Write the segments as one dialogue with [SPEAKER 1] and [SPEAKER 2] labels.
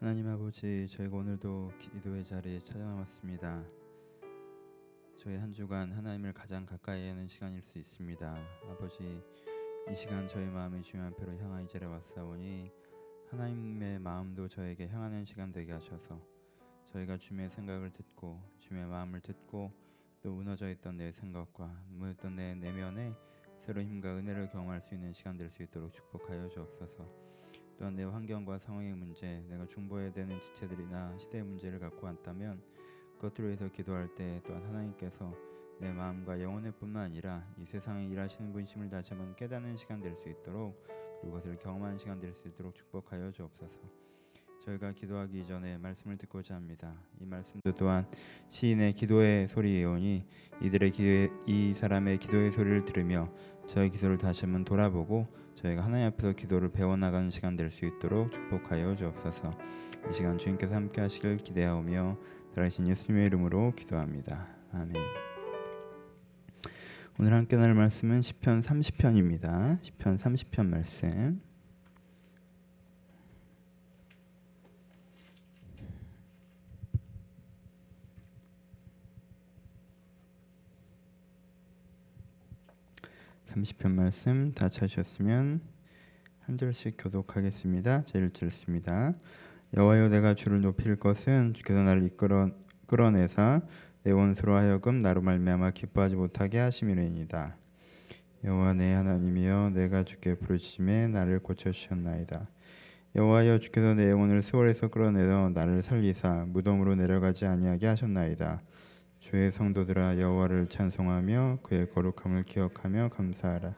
[SPEAKER 1] 하나님 아버지, 저희가 오늘도 기도의 자리에 찾아왔습니다. 저희 한 주간 하나님을 가장 가까이 하는 시간일 수 있습니다. 아버지, 이 시간 저희 마음이 주님 앞으로 향한 이 자리에 왔사오니 하나님의 마음도 저에게 향하는 시간 되게 하셔서 저희가 주님의 생각을 듣고 주님의 마음을 듣고 또 무너져 있던 내 생각과 무너졌던 내 내면에 새로 힘과 은혜를 경험할 수 있는 시간 될 수 있도록 축복하여 주옵소서. 또한 내 환경과 상황의 문제, 내가 중보해야 되는 지체들이나 시대의 문제를 갖고 왔다면 그것들을 위해서 기도할 때 또한 하나님께서 내 마음과 영혼의 뿐만 아니라 이 세상에 일하시는 분심을 다시 한번 깨닫는 시간 될 수 있도록 그리고 그것을 경험하는 시간 될 수 있도록 축복하여 주옵소서. 저희가 기도하기 전에 말씀을 듣고자 합니다. 이 말씀도 또한 시인의 기도의 소리이오니 이들의 기도의, 이 사람의 기도의 소리를 들으며 저희 기도를 다시 한번 돌아보고 저희가 하나님 앞에서 기도를 배워나가는 시간 될 수 있도록 축복하여 주옵소서. 이 시간 주님께서 함께 하시길 기대하오며 들으신 예수님의 이름으로 기도합니다. 아멘. 오늘 함께 나눌 말씀은 시편 30편입니다. 시편 30편 말씀. 삼십 편 말씀 다 찾으셨으면 한 절씩 교독하겠습니다. 제 1절 습니다 여호와여 내가 주를 높일 것은 주께서 나를 이끌어 끌어내사 내 원수로 하여금 나로 말미암아 기뻐하지 못하게 하심이니이다. 여호와 내 하나님이여 내가 주께 부르심에 나를 고쳐 주셨나이다. 여호와여 주께서 내 영혼을 세월에서 끌어내어 나를 살리사 무덤으로 내려가지 아니하게 하셨나이다. 주의 성도들아 여호와를 찬송하며 그의 거룩함을 기억하며 감사하라.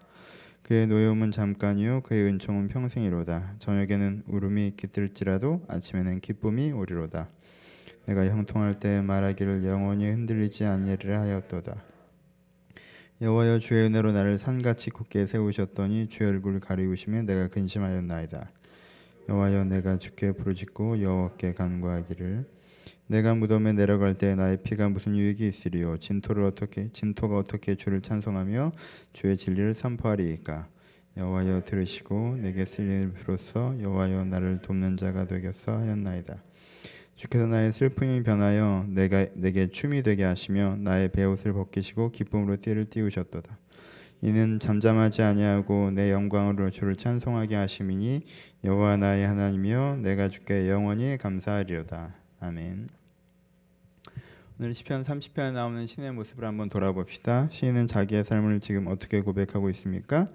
[SPEAKER 1] 그의 노여움은 잠깐이요 그의 은총은 평생이로다. 저녁에는 울음이 깃들지라도 아침에는 기쁨이 오리로다. 내가 형통할 때 말하기를 영원히 흔들리지 아니리라 하였도다. 여호와여 주의 은혜로 나를 산같이 굳게 세우셨더니 주의 얼굴 가리우시면 내가 근심하였나이다. 여호와여 내가 주께 부르짖고 여호와께 간구하기를 내가 무덤에 내려갈 때 나의 피가 무슨 유익이 있으리요? 진토를 어떻게 진토가 어떻게 주를 찬송하며 주의 진리를 선포하리이까? 여호와여 들으시고 내게 쓸 일로서 여호와여 나를 돕는 자가 되겠어 하였나이다. 주께서 나의 슬픔이 변하여 내가 내게 춤이 되게 하시며 나의 베옷을 벗기시고 기쁨으로 띠를 띄우셨도다. 이는 잠잠하지 아니하고 내 영광으로 주를 찬송하게 하심이니 여호와 나의 하나님이여 내가 주께 영원히 감사하리로다 아멘. 오늘 시편 30편에 나오는 신의 모습을 한번 돌아봅시다. 시인은 자기의 삶을 지금 어떻게 고백하고 있습니까?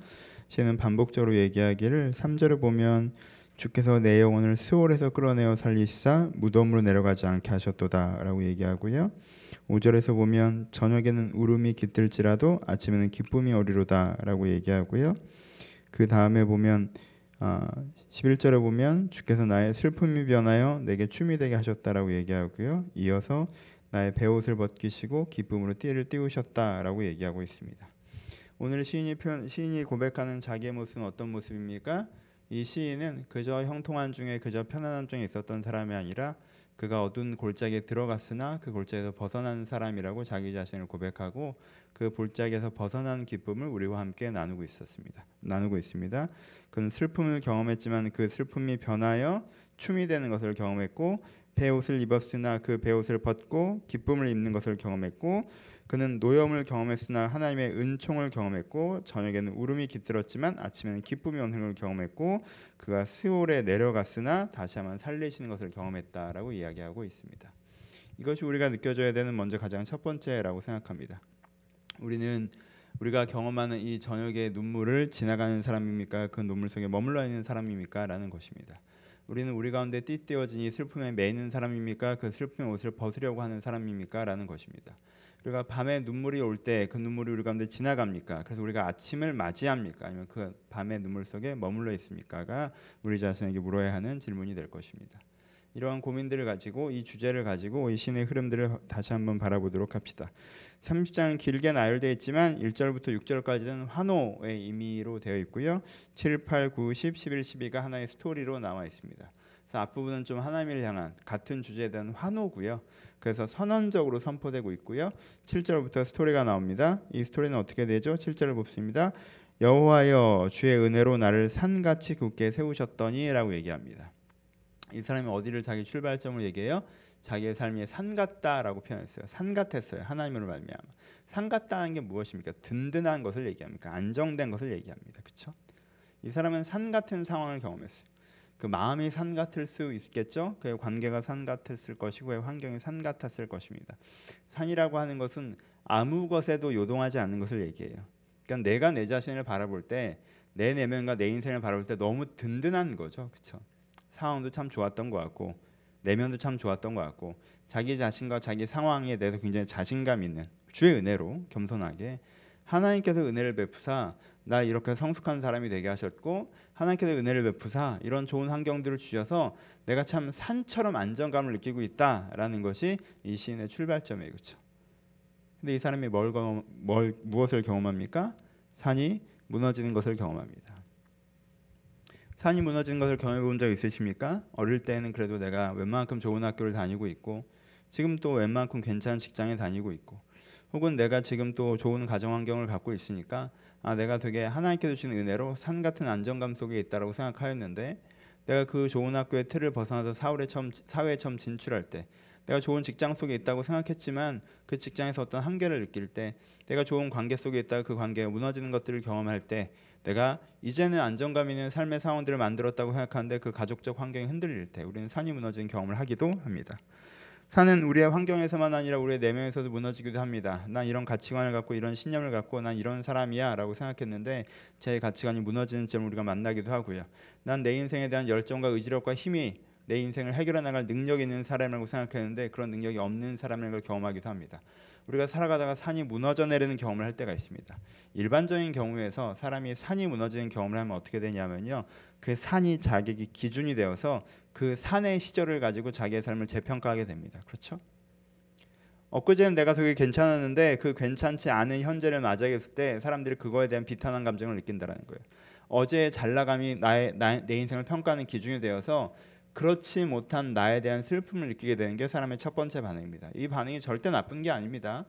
[SPEAKER 1] 시인은 반복적으로 얘기하기를 3절을 보면 주께서 내 영혼을 스올에서 끌어내어 살리시사 무덤으로 내려가지 않게 하셨도다라고 얘기하고요. 5절에서 보면 저녁에는 울음이 깃들지라도 아침에는 기쁨이 오리로다라고 얘기하고요. 그 다음에 보면 어, 11절에 보면 주께서 나의 슬픔이 변하여 내게 춤이 되게 하셨다라고 얘기하고요. 이어서 나의 베옷을 벗기시고 기쁨으로 띠를 띄우셨다라고 얘기하고 있습니다. 오늘 시인이 표현, 시인이 고백하는 자기의 모습은 어떤 모습입니까? 이 시인은 그저 형통한 중에 그저 편안함 중에 있었던 사람이 아니라 그가 어두운 골짜기에 들어갔으나 그 골짜기에서 벗어난 사람이라고 자기 자신을 고백하고 그 골짜기에서 벗어난 기쁨을 우리와 함께 나누고 있었습니다. 나누고 있습니다. 그는 슬픔을 경험했지만 그 슬픔이 변하여 춤이 되는 것을 경험했고 배옷을 입었으나 그 배옷을 벗고 기쁨을 입는 것을 경험했고 그는 노염을 경험했으나 하나님의 은총을 경험했고 저녁에는 울음이 깃들었지만 아침에는 기쁨이 오는 걸 경험했고 그가 스올에 내려갔으나 다시 한번 살리시는 것을 경험했다라고 이야기하고 있습니다. 이것이 우리가 느껴져야 되는 먼저 가장 첫 번째라고 생각합니다. 우리는 우리가 경험하는 이 저녁의 눈물을 지나가는 사람입니까? 그 눈물 속에 머물러 있는 사람입니까? 라는 것입니다. 우리는 우리 가운데 띠띠어진 이 슬픔에 매이는 사람입니까? 그 슬픔의 옷을 벗으려고 하는 사람입니까? 라는 것입니다. 우리가 밤에 눈물이 올 때 그 눈물이 우리 가운데 지나갑니까? 그래서 우리가 아침을 맞이합니까? 아니면 그 밤의 눈물 속에 머물러 있습니까가 우리 자신에게 물어야 하는 질문이 될 것입니다. 이러한 고민들을 가지고 이 주제를 가지고 이 신의 흐름들을 다시 한번 바라보도록 합시다. 30장은 길게 나열되어 있지만 1절부터 6절까지는 환호의 의미로 되어 있고요. 7, 8, 9, 10, 11, 12가 하나의 스토리로 나와 있습니다. 그래서 앞부분은 좀 하나님을 향한 같은 주제에 대한 환호고요. 그래서 선언적으로 선포되고 있고요. 7절부터 스토리가 나옵니다. 이 스토리는 어떻게 되죠? 7절을 봅습니다. 여호와여 주의 은혜로 나를 산같이 굳게 세우셨더니라고 얘기합니다. 이 사람이 어디를 자기 출발점으로 얘기해요? 자기의 삶이 산 같다라고 표현했어요. 산 같았어요. 하나님으로 말미암아. 산 같다는 게 무엇입니까? 든든한 것을 얘기합니까? 안정된 것을 얘기합니다. 그렇죠? 이 사람은 산 같은 상황을 경험했어요. 그 마음이 산 같을 수 있겠죠. 그의 관계가 산 같았을 것이고 환경이 산 같았을 것입니다. 산이라고 하는 것은 아무 것에도 요동하지 않는 것을 얘기해요. 그러니까 내가 내 자신을 바라볼 때 내 내면과 내 인생을 바라볼 때 너무 든든한 거죠. 그렇죠? 상황도 참 좋았던 것 같고 내면도 참 좋았던 것 같고 자기 자신과 자기 상황에 대해서 굉장히 자신감 있는 주의 은혜로 겸손하게 하나님께서 은혜를 베푸사 나 이렇게 성숙한 사람이 되게 하셨고 하나님께서 은혜를 베푸사 이런 좋은 환경들을 주셔서 내가 참 산처럼 안정감을 느끼고 있다라는 것이 이 시인의 출발점이에요. 그렇죠? 근데 이 사람이 뭘, 뭘 무엇을 경험합니까? 산이 무너지는 것을 경험합니다. 산이 무너지는 것을 경험해 본 적 있으십니까? 어릴 때는 그래도 내가 웬만큼 좋은 학교를 다니고 있고 지금 또 웬만큼 괜찮은 직장에 다니고 있고 혹은 내가 지금 또 좋은 가정 환경을 갖고 있으니까 아 내가 되게 하나님께서 주신 은혜로 산 같은 안정감 속에 있다라고 생각하였는데 내가 그 좋은 학교의 틀을 벗어나서 사회에 처음 사회에 처음 진출할 때 내가 좋은 직장 속에 있다고 생각했지만 그 직장에서 어떤 한계를 느낄 때 내가 좋은 관계 속에 있다가 그 관계가 무너지는 것들을 경험할 때 내가 이제는 안정감 있는 삶의 상황들을 만들었다고 생각하는데 그 가족적 환경이 흔들릴 때 우리는 산이 무너지는 경험을 하기도 합니다. 산은 우리의 환경에서만 아니라 우리의 내면에서도 무너지기도 합니다. 난 이런 가치관을 갖고 이런 신념을 갖고 난 이런 사람이야라고 생각했는데 제 가치관이 무너지는 점을 우리가 만나기도 하고요. 난 내 인생에 대한 열정과 의지력과 힘이 내 인생을 해결해 나갈 능력이 있는 사람이라고 생각했는데 그런 능력이 없는 걸 경험하기도 합니다. 우리가 살아가다가 산이 무너져 내리는 경험을 할 때가 있습니다. 일반적인 경우에서 사람이 산이 무너지는 경험을 하면 어떻게 되냐면요. 그 산이 자기의 기준이 되어서 그 산의 시절을 가지고 자기의 삶을 재평가하게 됩니다. 그렇죠? 엊그제는 내가 되게 괜찮았는데 그 괜찮지 않은 현재를 맞이했을 때 사람들이 그거에 대한 비탄한 감정을 느낀다라는 거예요. 어제의 잘 나감이 나의 나, 내 인생을 평가하는 기준이 되어서 그렇지 못한 나에 대한 슬픔을 느끼게 되는 게 사람의 첫 번째 반응입니다. 이 반응이 절대 나쁜 게 아닙니다.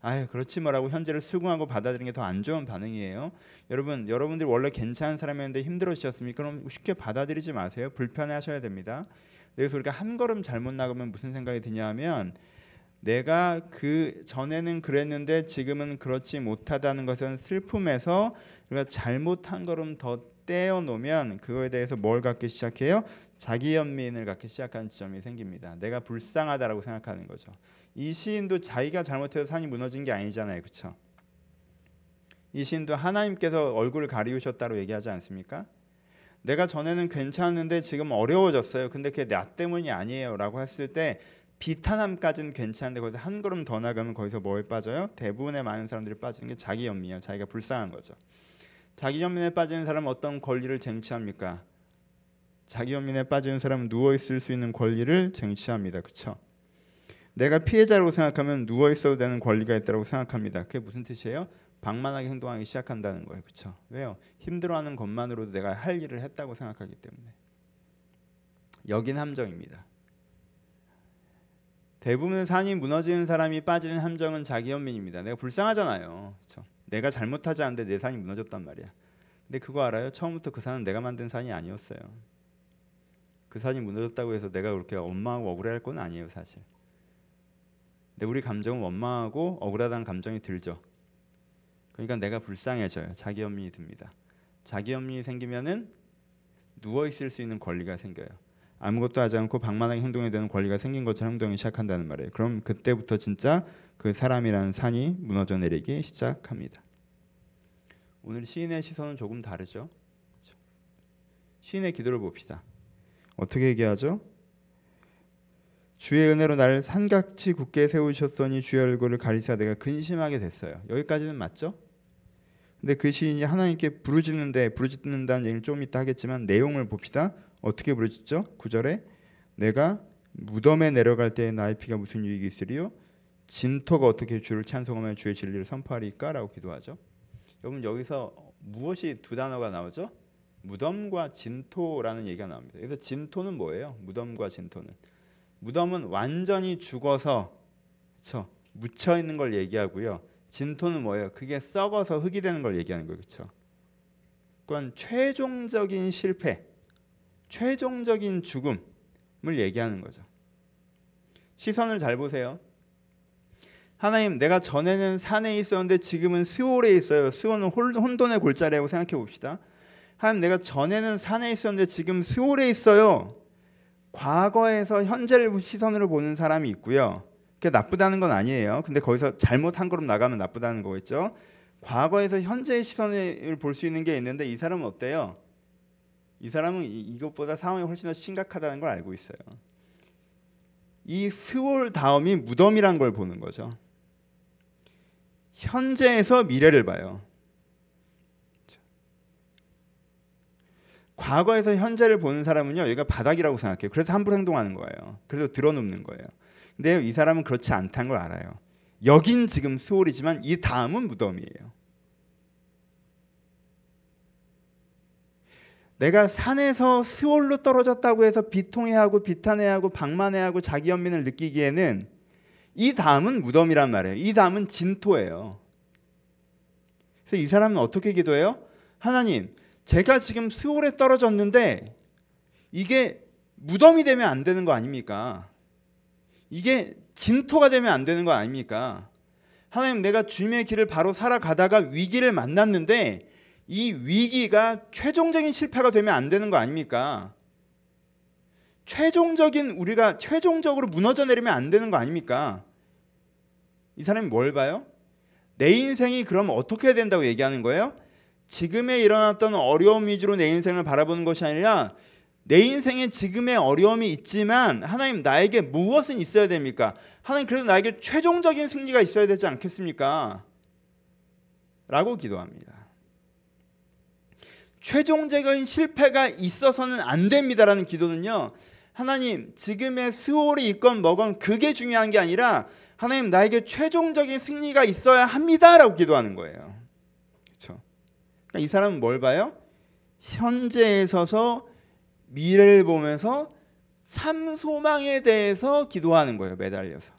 [SPEAKER 1] 아유 그렇지 뭐라고 현재를 수긍하고 받아들이는 게 더 안 좋은 반응이에요. 여러분 여러분들이 원래 괜찮은 사람이었는데 힘들어지셨습니까? 그럼 쉽게 받아들이지 마세요. 불편해하셔야 됩니다. 그래서 우리가 한 걸음 잘못 나가면 무슨 생각이 드냐면 내가 그 전에는 그랬는데 지금은 그렇지 못하다는 것은 슬픔에서 우리가 잘못 한 걸음 더 떼어 놓으면 그거에 대해서 뭘 갖기 시작해요? 자기 연민을 갖기 시작하는 지점이 생깁니다. 내가 불쌍하다라고 생각하는 거죠. 이 시인도 자기가 잘못해서 산이 무너진 게 아니잖아요. 그렇죠? 이 시인도 하나님께서 얼굴을 가리우셨다고 얘기하지 않습니까? 내가 전에는 괜찮은데 지금 어려워졌어요. 근데 그게 나 때문이 아니에요라고 했을 때 비탄함까지는 괜찮은데 거기서 한 걸음 더 나가면 거기서 뭐에 빠져요? 대부분의 많은 사람들이 빠지는 게 자기 연민이에요. 자기가 불쌍한 거죠. 자기 연민에 빠지는 사람은 어떤 권리를 쟁취합니까? 자기 연민에 빠지는 사람은 누워 있을 수 있는 권리를 쟁취합니다. 그렇죠? 내가 피해자라고 생각하면 누워 있어도 되는 권리가 있다고 생각합니다. 그게 무슨 뜻이에요? 방만하게 행동하기 시작한다는 거예요. 그렇죠? 왜요? 힘들어하는 것만으로도 내가 할 일을 했다고 생각하기 때문에. 여긴 함정입니다. 대부분의 산이 무너지는 사람이 빠지는 함정은 자기 연민입니다. 내가 불쌍하잖아요. 그렇죠? 내가 잘못하지 않는데 내 산이 무너졌단 말이야. 근데 그거 알아요? 처음부터 그 산은 내가 만든 산이 아니었어요. 그 산이 무너졌다고 해서 내가 그렇게 원망하고 억울할 건 아니에요 사실. 근데 우리 감정은 원망하고 억울하다는 감정이 들죠. 그러니까 내가 불쌍해져요. 자기 연민이 듭니다. 자기 연민이 생기면은 누워 있을 수 있는 권리가 생겨요. 아무것도 하지 않고 방만하게 행동해야 되는 권리가 생긴 것처럼 행동이 시작한다는 말이에요. 그럼 그때부터 진짜 그 사람이라는 산이 무너져 내리기 시작합니다. 오늘 시인의 시선은 조금 다르죠. 시인의 기도를 봅시다. 어떻게 얘기하죠? 주의 은혜로 나를 산같이 굳게 세우셨더니 주의 얼굴을 가리사 내가 근심하게 됐어요. 여기까지는 맞죠? 근데 그 시인이 하나님께 부르짖는데 부르짖는다는 얘기를 좀 이따 하겠지만 내용을 봅시다. 어떻게 부르짖죠? 구절에 내가 무덤에 내려갈 때 나의 피가 무슨 유익이 있으리요? 진토가 어떻게 주를 찬송하며 주의 진리를 선포하리까라고 기도하죠. 여러분 여기서 무엇이 두 단어가 나오죠? 무덤과 진토라는 얘기가 나옵니다. 그래서 진토는 뭐예요? 무덤과 진토는 무덤은 완전히 죽어서 그렇죠? 묻혀 있는 걸 얘기하고요. 진토는 뭐예요? 그게 썩어서 흙이 되는 걸 얘기하는 거예요. 그렇죠? 그건 최종적인 실패, 최종적인 죽음, 얘기하는 거죠. 시선을 잘 보세요. 하나님, 내가 전에는 산에 있었는데 지금은 스올에 있어요. 스올은 혼돈의 골짜기라고 생각해 봅시다. 하나님, 내가 전에는 산에 있었는데 지금 스올에 있어요. 과거에서 현재를 시선으로 보는 사람이 있고요. 그게 나쁘다는 건 아니에요. 근데 거기서 잘못 한 걸음 나가면 나쁘다는 거겠죠. 과거에서 현재의 시선을 볼 수 있는 게 있는데 이 사람은 어때요? 이 사람은 이것보다 상황이 훨씬 더 심각하다는 걸 알고 있어요. 이 스월 다음이 무덤이란 걸 보는 거죠. 현재에서 미래를 봐요. 과거에서 현재를 보는 사람은요, 여기가 바닥이라고 생각해요. 그래서 함부로 행동하는 거예요. 그래서 드러눕는 거예요. 근데 이 사람은 그렇지 않다는 걸 알아요. 여긴 지금 스월이지만 이 다음은 무덤이에요. 내가 산에서 스월로 떨어졌다고 해서 비통해하고 비탄해하고 방만해하고 자기 연민을 느끼기에는 이 다음은 무덤이란 말이에요. 이 다음은 진토예요. 그래서 이 사람은 어떻게 기도해요? 하나님, 제가 지금 스월에 떨어졌는데 이게 무덤이 되면 안 되는 거 아닙니까? 이게 진토가 되면 안 되는 거 아닙니까? 하나님, 내가 주님의 길을 바로 살아가다가 위기를 만났는데 이 위기가 최종적인 실패가 되면 안 되는 거 아닙니까? 최종적인 우리가 최종적으로 무너져 내리면 안 되는 거 아닙니까? 이 사람이 뭘 봐요? 내 인생이 그럼 어떻게 해야 된다고 얘기하는 거예요? 지금에 일어났던 어려움 위주로 내 인생을 바라보는 것이 아니라 내 인생에 지금의 어려움이 있지만 하나님 나에게 무엇은 있어야 됩니까? 하나님 그래도 나에게 최종적인 승리가 있어야 되지 않겠습니까? 라고 기도합니다. 최종적인 실패가 있어서는 안 됩니다라는 기도는요. 하나님 지금의 수월이 있건 뭐건 그게 중요한 게 아니라 하나님 나에게 최종적인 승리가 있어야 합니다라고 기도하는 거예요. 그렇죠? 그러니까 이 사람은 뭘 봐요? 현재에 서서 미래를 보면서 참 소망에 대해서 기도하는 거예요. 매달려서.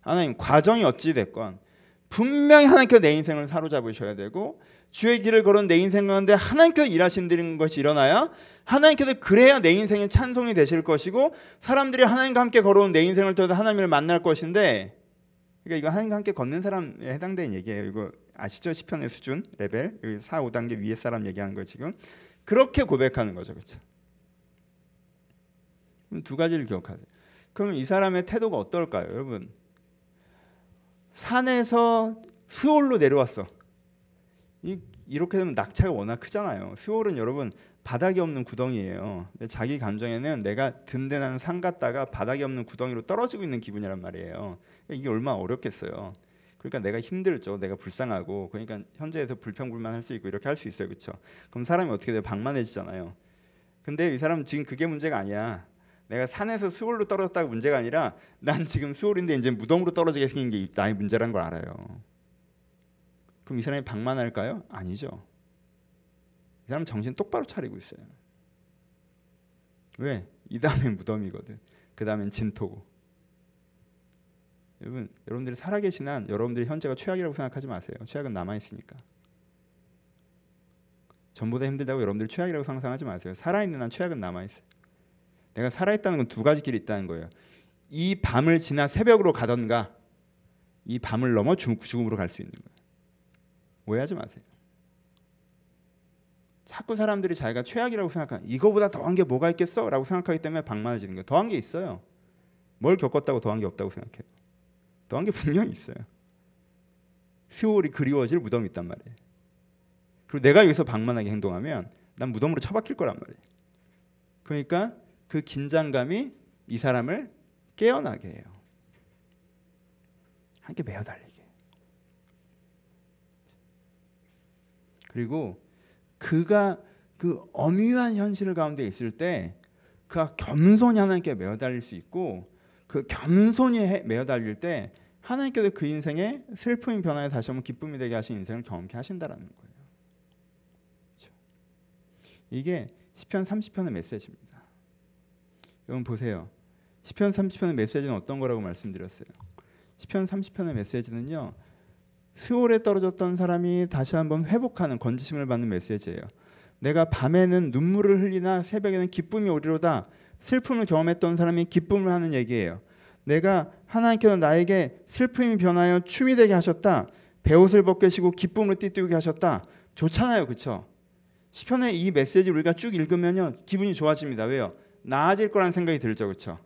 [SPEAKER 1] 하나님 과정이 어찌 됐건 분명히 하나님께서 내 인생을 사로잡으셔야 되고 주의 길을 걸은 내 인생 가운데 하나님께서 일하신다는 것이 일어나야 하나님께서 그래야 내 인생의 찬송이 되실 것이고 사람들이 하나님과 함께 걸어온 내 인생을 통해서 하나님을 만날 것인데 그러니까 이거 하나님과 함께 걷는 사람에 해당되는 얘기예요. 이거 아시죠? 시편의 수준 레벨 4, 5단계 위에 사람 얘기하는 거 지금 그렇게 고백하는 거죠, 그렇죠? 두 가지를 기억하세요. 그러면 이 사람의 태도가 어떨까요, 여러분? 산에서 스올로 내려왔어. 이, 이렇게 되면 낙차가 워낙 크잖아요. 스월은 여러분 바닥이 없는 구덩이에요. 자기 감정에는 내가 든든한 산 갔다가 바닥이 없는 구덩이로 떨어지고 있는 기분이란 말이에요. 이게 얼마나 어렵겠어요. 그러니까 내가 힘들죠. 내가 불쌍하고 그러니까 현재에서 불평불만 할 수 있고 이렇게 할 수 있어요. 그렇죠? 그럼 사람이 어떻게 돼요? 방만해지잖아요. 근데 이 사람은 지금 그게 문제가 아니야. 내가 산에서 수월로 떨어졌다가 문제가 아니라 난 지금 수월인데 이제 무덤으로 떨어지게 생긴 게 나의 문제란 걸 알아요. 그럼 이 사람이 방만할까요? 아니죠. 이 사람 정신 똑바로 차리고 있어요. 왜? 이 다음엔 무덤이거든. 그 다음엔 진토고. 여러분, 여러분들이 살아계신 한 여러분들이 현재가 최악이라고 생각하지 마세요. 최악은 남아 있으니까. 전보다 힘들다고 여러분들 최악이라고 상상하지 마세요. 살아있는 한 최악은 남아 있어요. 내가 살아있다는 건 두 가지 길이 있다는 거예요. 이 밤을 지나 새벽으로 가던가 이 밤을 넘어 죽음으로 갈 수 있는 거예요. 오해하지 마세요. 자꾸 사람들이 자기가 최악이라고 생각하는 이거보다 더한 게 뭐가 있겠어라고 생각하기 때문에 방만해지는 거예요. 더한 게 있어요. 뭘 겪었다고 더한 게 없다고 생각해요. 더한 게 분명히 있어요. 세월이 그리워질 무덤이 있단 말이에요. 그리고 내가 여기서 방만하게 행동하면 난 무덤으로 처박힐 거란 말이에요. 그러니까 그 긴장감이 이 사람을 깨어나게 해요. 함께 매어 달리게. 그리고 그가 그 엄유한 현실 가운데 있을 때 그가 겸손히 하나님께 매어 달릴 수 있고 그 겸손히 매어 달릴 때 하나님께서 그 인생에 슬픔이 변화해 다시 한번 기쁨이 되게 하신 인생을 경험케 하신다라는 거예요. 그렇죠? 이게 시편 30편의 메시지입니다. 여러분 보세요. 시편 30편의 메시지는 어떤 거라고 말씀드렸어요. 시편 30편의 메시지는요. 수월에 떨어졌던 사람이 다시 한번 회복하는 건지심을 받는 메시지예요. 내가 밤에는 눈물을 흘리나 새벽에는 기쁨이 오리로다. 슬픔을 경험했던 사람이 기쁨을 하는 얘기예요. 내가 하나님께서 나에게 슬픔이 변하여 춤이 되게 하셨다. 배옷을 벗겨시고 기쁨으로 띠띠우게 하셨다. 좋잖아요. 그렇죠? 시편의 이 메시지 우리가 쭉 읽으면요. 기분이 좋아집니다. 왜요? 나아질 거라는 생각이 들죠. 그렇죠?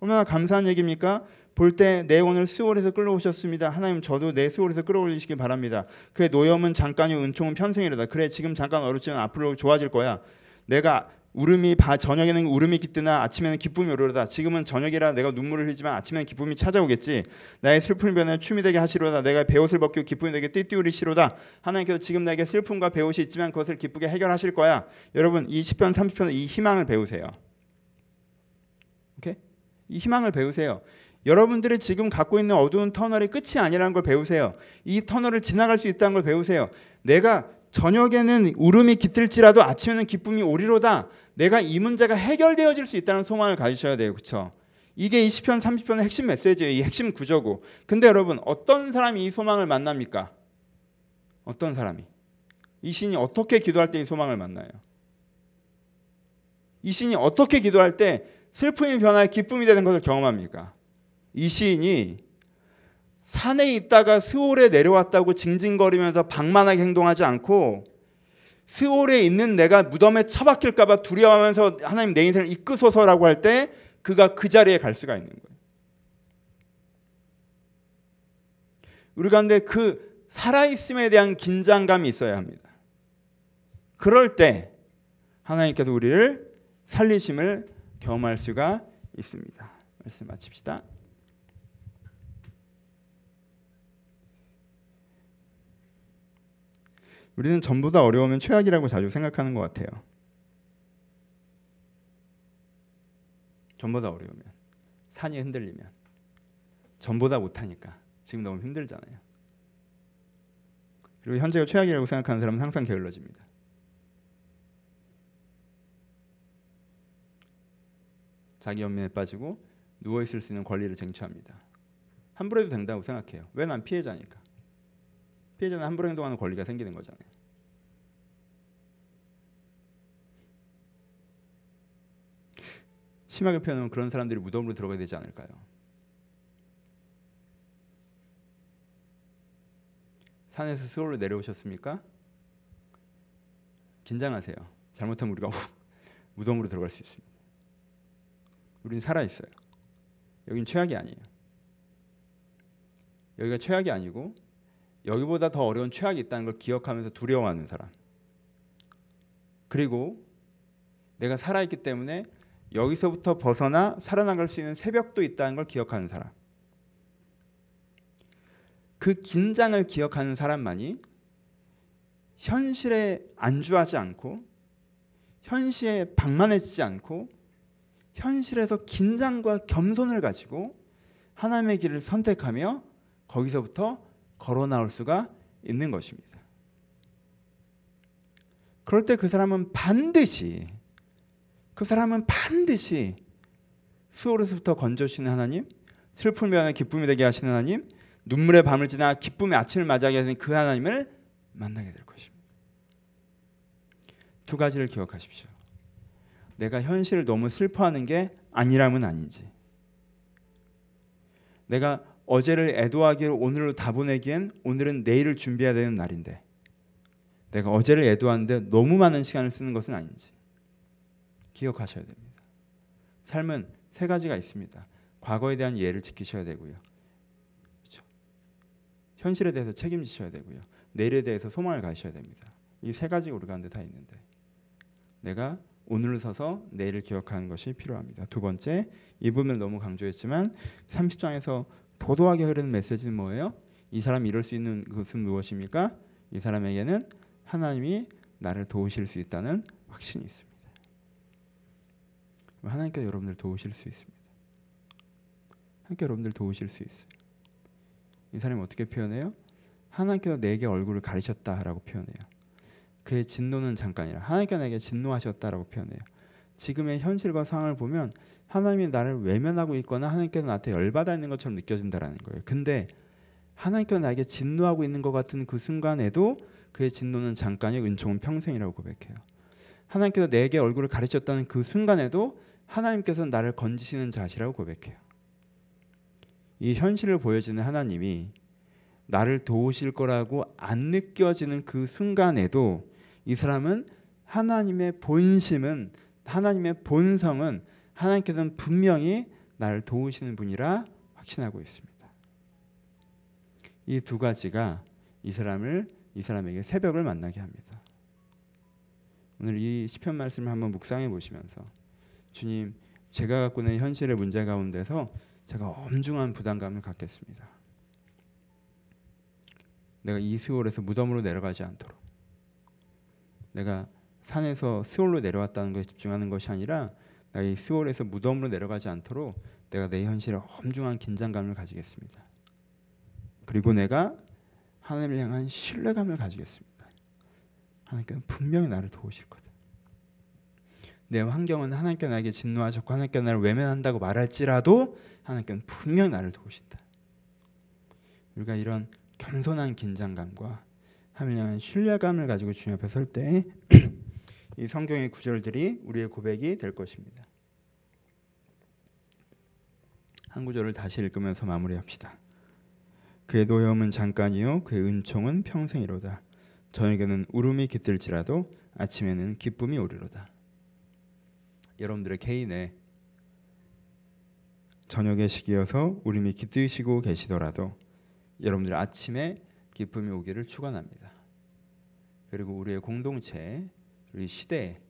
[SPEAKER 1] 얼마나 감사한 얘기입니까? 볼 때 내 오늘 수월에서 끌어오셨습니다. 하나님 저도 내 수월에서 끌어올리시기 바랍니다. 그의 노염은 잠깐이요 은총은 평생이로다. 그래 지금 잠깐 어렵지만 앞으로 좋아질 거야. 내가 울음이 바, 저녁에는 울음이 깃드나 아침에는 기쁨이 오르다. 지금은 저녁이라 내가 눈물을 흘리지만 아침에는 기쁨이 찾아오겠지. 나의 슬픔 변에 춤이 되게 하시로다. 내가 배옷을 벗고 기쁨이 되게 띠띠우리시로다. 하나님께서 지금 나에게 슬픔과 배옷이 있지만 그것을 기쁘게 해결하실 거야. 여러분 이 10편 30편 이 희망을 배우세요. 오케이? 이 희망을 배우세요. 여러분들이 지금 갖고 있는 어두운 터널이 끝이 아니라는 걸 배우세요. 이 터널을 지나갈 수 있다는 걸 배우세요. 내가 저녁에는 울음이 깃들지라도 아침에는 기쁨이 오리로다. 내가 이 문제가 해결되어질 수 있다는 소망을 가지셔야 돼요. 그렇죠? 이게 이 시편 30편의 핵심 메시지예요. 이 핵심 구조고. 근데 여러분 어떤 사람이 이 소망을 만납니까? 어떤 사람이? 이 신이 어떻게 기도할 때 이 소망을 만나요? 이 신이 어떻게 기도할 때 슬픔이 변하여 기쁨이 되는 것을 경험합니까? 이 시인이 산에 있다가 스올에 내려왔다고 징징거리면서 방만하게 행동하지 않고 스올에 있는 내가 무덤에 처박힐까봐 두려워하면서 하나님 내 인생을 이끄소서라고 할 때 그가 그 자리에 갈 수가 있는 거예요. 우리 가운데 그 살아있음에 대한 긴장감이 있어야 합니다. 그럴 때 하나님께서 우리를 살리심을 경험할 수가 있습니다. 말씀 마칩시다. 우리는 전보다 어려우면 최악이라고 자주 생각하는 것 같아요. 전보다 어려우면 산이 흔들리면 전보다 못하니까 지금 너무 힘들잖아요. 그리고 현재가 최악이라고 생각하는 사람은 항상 게을러집니다. 자기 연민에 빠지고 누워 있을 수 있는 권리를 쟁취합니다. 함부로 해도 된다고 생각해요. 왜 난 피해자니까. 피해자는 함부로 행동하는 권리가 생기는 거잖아요. 심하게 표현하면 그런 사람들이 무덤으로 들어가야 되지 않을까요? 산에서 스올로 내려오셨습니까? 긴장하세요. 잘못하면 우리가 무덤으로 들어갈 수 있습니다. 우리는 살아 있어요. 여긴 최악이 아니에요. 여기가 최악이 아니고 여기보다 더 어려운 최악이 있다는 걸 기억하면서 두려워하는 사람. 그리고 내가 살아있기 때문에 여기서부터 벗어나 살아나갈 수 있는 새벽도 있다는 걸 기억하는 사람. 그 긴장을 기억하는 사람만이 현실에 안주하지 않고 현실에 방만해지지 않고 현실에서 긴장과 겸손을 가지고 하나님의 길을 선택하며 거기서부터 걸어 나올 수가 있는 것입니다. 그럴 때 그 사람은 반드시 그 사람은 반드시 수월에서부터 건져주시는 하나님, 슬픔 변에 기쁨이 되게 하시는 하나님, 눈물의 밤을 지나 기쁨의 아침을 맞이하게 하는 그 하나님을 만나게 될 것입니다. 두 가지를 기억하십시오. 내가 현실을 너무 슬퍼하는 게 아니라면 아닌지. 내가 어제를 애도하기로 오늘로 다 보내기엔 오늘은 내일을 준비해야 되는 날인데 내가 어제를 애도하는데 너무 많은 시간을 쓰는 것은 아닌지 기억하셔야 됩니다. 삶은 세 가지가 있습니다. 과거에 대한 예를 지키셔야 되고요. 그렇죠? 현실에 대해서 책임지셔야 되고요. 내일에 대해서 소망을 가셔야 됩니다. 이 세 가지 우리 가운데 다 있는데 내가 오늘을 서서 내일을 기억하는 것이 필요합니다. 두 번째, 이 부분을 너무 강조했지만 30장에서 도도하게 흐르는 메시지는 뭐예요? 이 사람이 이룰 수 있는 것은 무엇입니까? 이 사람에게는 하나님이 나를 도우실 수 있다는 확신이 있습니다. 하나님께 여러분들 도우실 수 있습니다. 하나님께 여러분들 도우실 수 있어요. 이 사람이 어떻게 표현해요? 하나님께서 내게 얼굴을 가리셨다라고 표현해요. 그의 진노는 잠깐이라 하나님께서 내게 진노하셨다라고 표현해요. 지금의 현실과 상황을 보면 하나님이 나를 외면하고 있거나 하나님께서 나한테 열받아 있는 것처럼 느껴진다라는 거예요. 근데 하나님께서 나에게 진노하고 있는 것 같은 그 순간에도 그의 진노는 잠깐이 은총은 평생이라고 고백해요. 하나님께서 내게 얼굴을 가르쳤다는 그 순간에도 하나님께서 나를 건지시는 자시라고 고백해요. 이 현실을 보여주는 하나님이 나를 도우실 거라고 안 느껴지는 그 순간에도 이 사람은 하나님의 본심은 하나님의 본성은 하나님께서는 분명히 나를 도우시는 분이라 확신하고 있습니다. 이 두 가지가 이 사람을 이 사람에게 새벽을 만나게 합니다. 오늘 이 시편 말씀을 한번 묵상해 보시면서 주님 제가 갖고 있는 현실의 문제 가운데서 제가 엄중한 부담감을 갖겠습니다. 내가 이 스올에서 무덤으로 내려가지 않도록 내가 산에서 스올로 내려왔다는 것에 집중하는 것이 아니라 이 스올에서 무덤으로 내려가지 않도록 내가 내 현실에 엄중한 긴장감을 가지겠습니다. 그리고 내가 하나님을 향한 신뢰감을 가지겠습니다. 하나님께는 분명히 나를 도우실 거다. 내 환경은 하나님께 나에게 진노하셨고 하나님께 나를 외면한다고 말할지라도 하나님께는 분명히 나를 도우신다. 우리가 이런 겸손한 긴장감과 하나님을 향한 신뢰감을 가지고 주님 앞에 설 때 이 성경의 구절들이 우리의 고백이 될 것입니다. 한 구절을 다시 읽으면서 마무리합시다. 그의 노여움은 잠깐이요 그의 은총은 평생이로다. 저에게는 울음이 깃들지라도 아침에는 기쁨이 오리로다. 여러분들의 개인의 저녁의 시기여서 울음이 깃드시고 계시더라도 여러분들 아침에 기쁨이 오기를 축원합니다. 그리고 우리의 공동체, 우리 시대에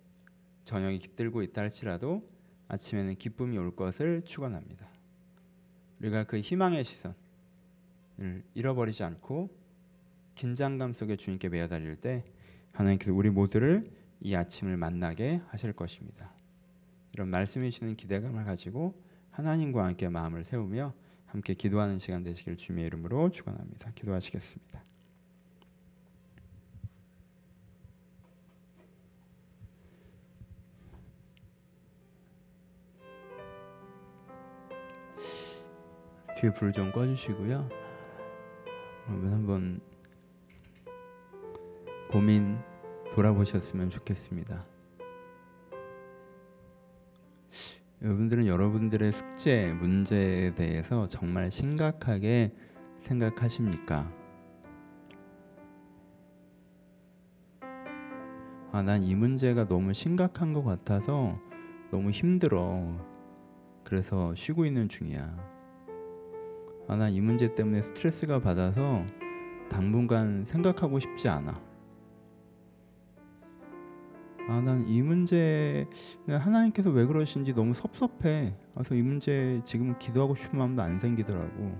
[SPEAKER 1] 저녁이 깃들고 있다 할지라도 아침에는 기쁨이 올 것을 축원합니다. 우리가 그 희망의 시선을 잃어버리지 않고 긴장감 속에 주님께 매어달릴 때 하나님께서 우리 모두를 이 아침을 만나게 하실 것입니다. 이런 말씀해 주시는 기대감을 가지고 하나님과 함께 마음을 세우며 함께 기도하는 시간 되시길 주님의 이름으로 축원합니다. 기도하시겠습니다. 뒤에 불 좀 꺼주시고요. 그러면 한번 고민 돌아보셨으면 좋겠습니다. 여러분들은 여러분들의 숙제 문제에 대해서 정말 심각하게 생각하십니까? 아, 난 이 문제가 너무 심각한 것 같아서 너무 힘들어. 그래서 쉬고 있는 중이야. 아, 난 이 문제 때문에 스트레스가 받아서 당분간 생각하고 싶지 않아. 아, 난 이 문제 하나님께서 왜 그러신지 너무 섭섭해. 그래서 이 문제 지금 기도하고 싶은 마음도 안 생기더라고.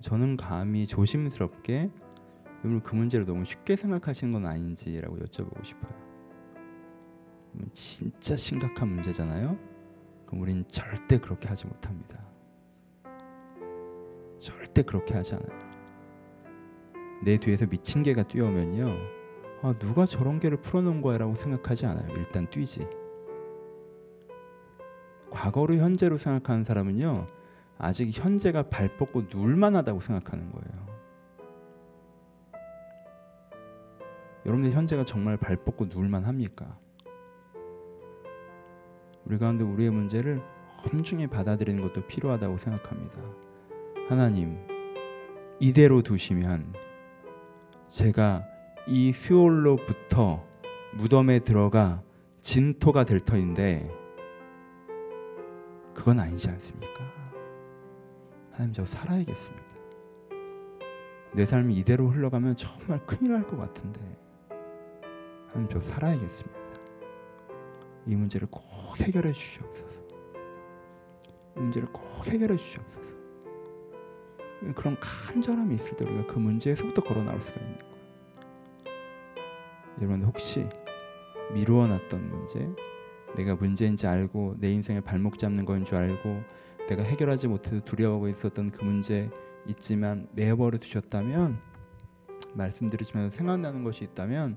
[SPEAKER 1] 저는 감히 조심스럽게 여러분 그 문제를 너무 쉽게 생각하시는 건 아닌지라고 여쭤보고 싶어요. 진짜 심각한 문제잖아요. 그럼 우린 절대 그렇게 하지 못합니다. 절대 그렇게 하지 않아요. 내 뒤에서 미친 개가 뛰어오면요. 아, 누가 저런 개를 풀어놓은 거야 라고 생각하지 않아요. 일단 뛰지. 과거로 현재로 생각하는 사람은요. 아직 현재가 발 뻗고 누울만하다고 생각하는 거예요. 여러분들 현재가 정말 발 뻗고 누울만합니까? 우리 가운데 우리의 문제를 엄중히 받아들이는 것도 필요하다고 생각합니다. 하나님 이대로 두시면 제가 이 스올로부터 무덤에 들어가 진토가 될 터인데 그건 아니지 않습니까? 하나님 저 살아야겠습니다. 내 삶이 이대로 흘러가면 정말 큰일 날 것 같은데 하나님 저 살아야겠습니다. 이 문제를 꼭 해결해 주시옵소서. 이 문제를 꼭 해결해 주시옵소서. 그런 간절함이 있을 때 우리가 그 문제에서부터 걸어 나올 수가 있는 거예요. 여러분 혹시 미루어 놨던 문제, 내가 문제인지 알고 내 인생의 발목 잡는 거인 줄 알고 내가 해결하지 못해서 두려워하고 있었던 그 문제 있지만 내버려 두셨다면 말씀드리지만 생각나는 것이 있다면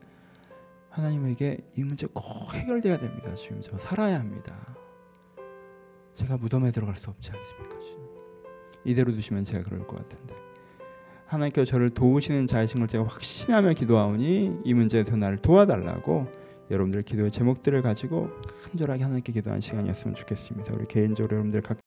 [SPEAKER 1] 하나님에게 이 문제 꼭 해결돼야 됩니다. 주님 저 살아야 합니다. 제가 무덤에 들어갈 수 없지 않습니까? 주님. 이대로 두시면 제가 그럴 것 같은데 하나님께서 저를 도우시는 자이신 걸 제가 확신하며 기도하오니 이 문제에서 나를 도와달라고 여러분들 기도의 제목들을 가지고 간절하게 하나님께 기도하는 시간이었으면 좋겠습니다. 우리 개인적으로 여러분들 각